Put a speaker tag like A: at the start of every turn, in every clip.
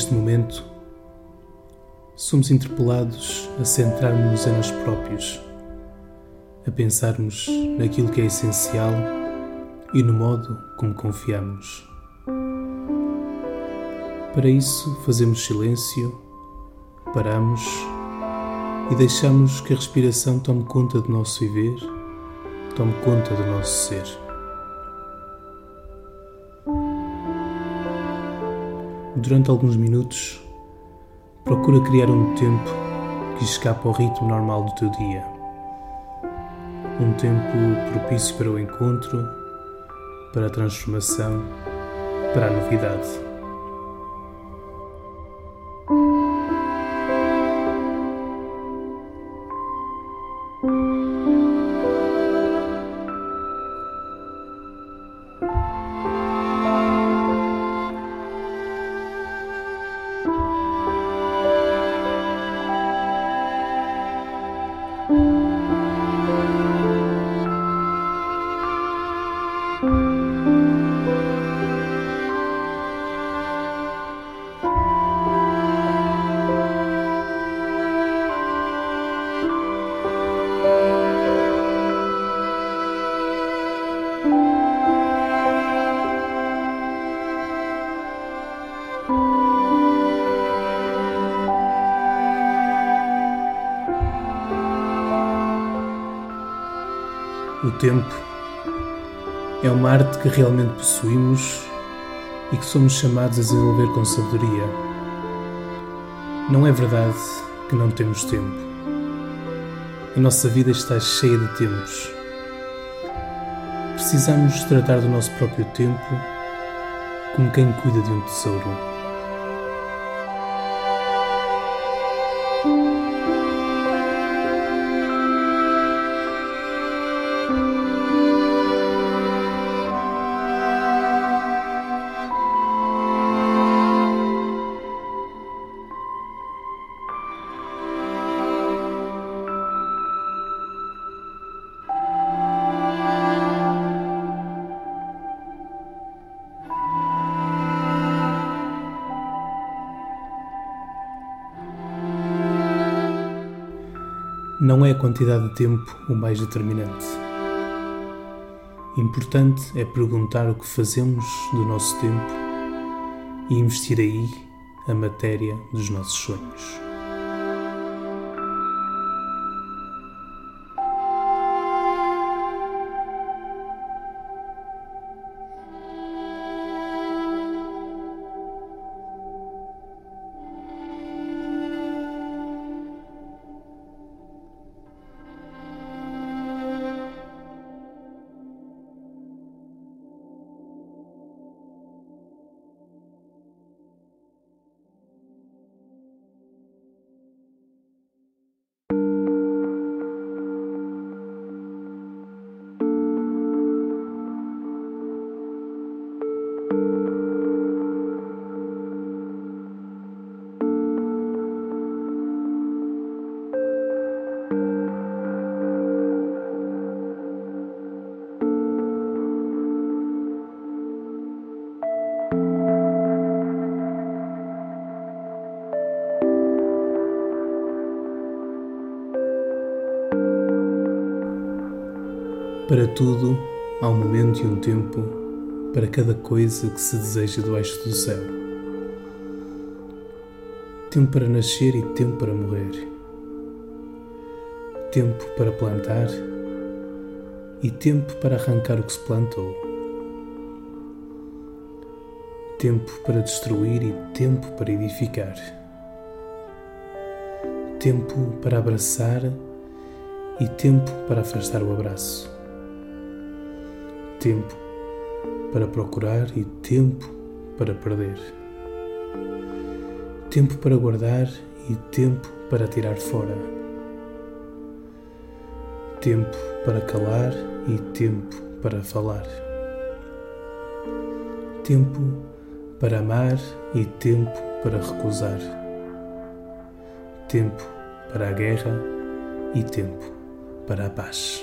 A: Neste momento, somos interpelados a centrarmos-nos em nós próprios, a pensarmos naquilo que é essencial e no modo como confiamos. Para isso, fazemos silêncio, paramos e deixamos que a respiração tome conta do nosso viver, tome conta do nosso ser. Durante alguns minutos, procura criar um tempo que escapa ao ritmo normal do teu dia. Um tempo propício para o encontro, para a transformação, para a novidade. Tempo é uma arte que realmente possuímos e que somos chamados a desenvolver com sabedoria. Não é verdade que não temos tempo. A nossa vida está cheia de tempos. Precisamos tratar do nosso próprio tempo como quem cuida de um tesouro. Não é a quantidade de tempo o mais determinante. Importante é perguntar o que fazemos do nosso tempo e investir aí a matéria dos nossos sonhos. Para tudo há um momento e um tempo para cada coisa que se deseja debaixo do céu. Tempo para nascer e tempo para morrer. Tempo para plantar e tempo para arrancar o que se plantou. Tempo para destruir e tempo para edificar. Tempo para abraçar e tempo para afastar o abraço tempo para procurar e tempo para perder. Tempo para guardar e tempo para tirar fora. Tempo para calar e tempo para falar. Tempo para amar e tempo para recusar. Tempo para a guerra e tempo para a paz.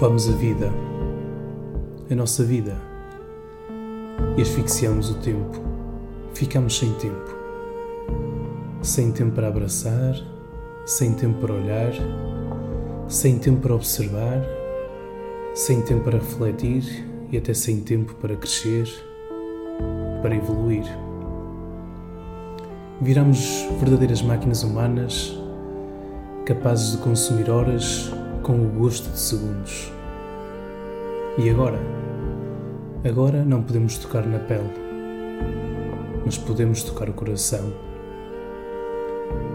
A: Ocupamos a vida, a nossa vida, e asfixiamos o tempo. Ficamos sem tempo. Sem tempo para abraçar, sem tempo para olhar, sem tempo para observar, sem tempo para refletir e até sem tempo para crescer, para evoluir. Viramos verdadeiras máquinas humanas capazes de consumir horas com o gosto de segundos. E agora? Agora não podemos tocar na pele, mas podemos tocar o coração.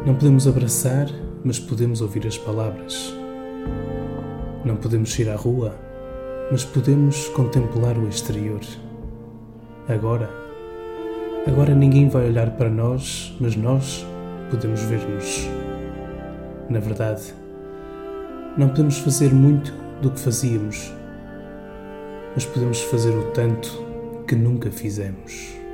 A: Não podemos abraçar, mas podemos ouvir as palavras. Não podemos ir à rua, mas podemos contemplar o exterior. Agora, agora ninguém vai olhar para nós, mas nós podemos ver-nos. Na verdade, não podemos fazer muito do que fazíamos, mas podemos fazer o tanto que nunca fizemos.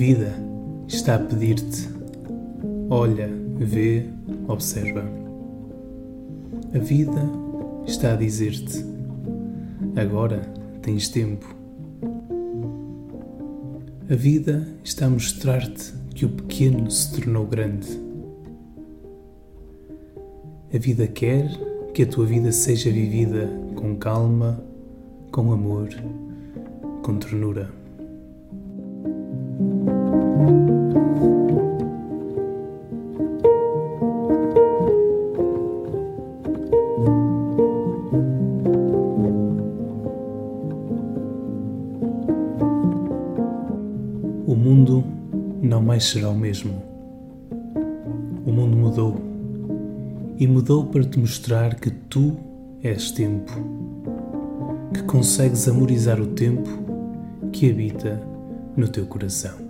A: Vida está a pedir-te. Olha, vê, observa. A vida está a dizer-te: agora tens tempo. A vida está a mostrar-te que o pequeno se tornou grande. A vida quer que a tua vida seja vivida com calma, com amor, com ternura. Mundo não mais será o mesmo. O mundo mudou e mudou para te mostrar que tu és tempo, que consegues amorizar o tempo que habita no teu coração.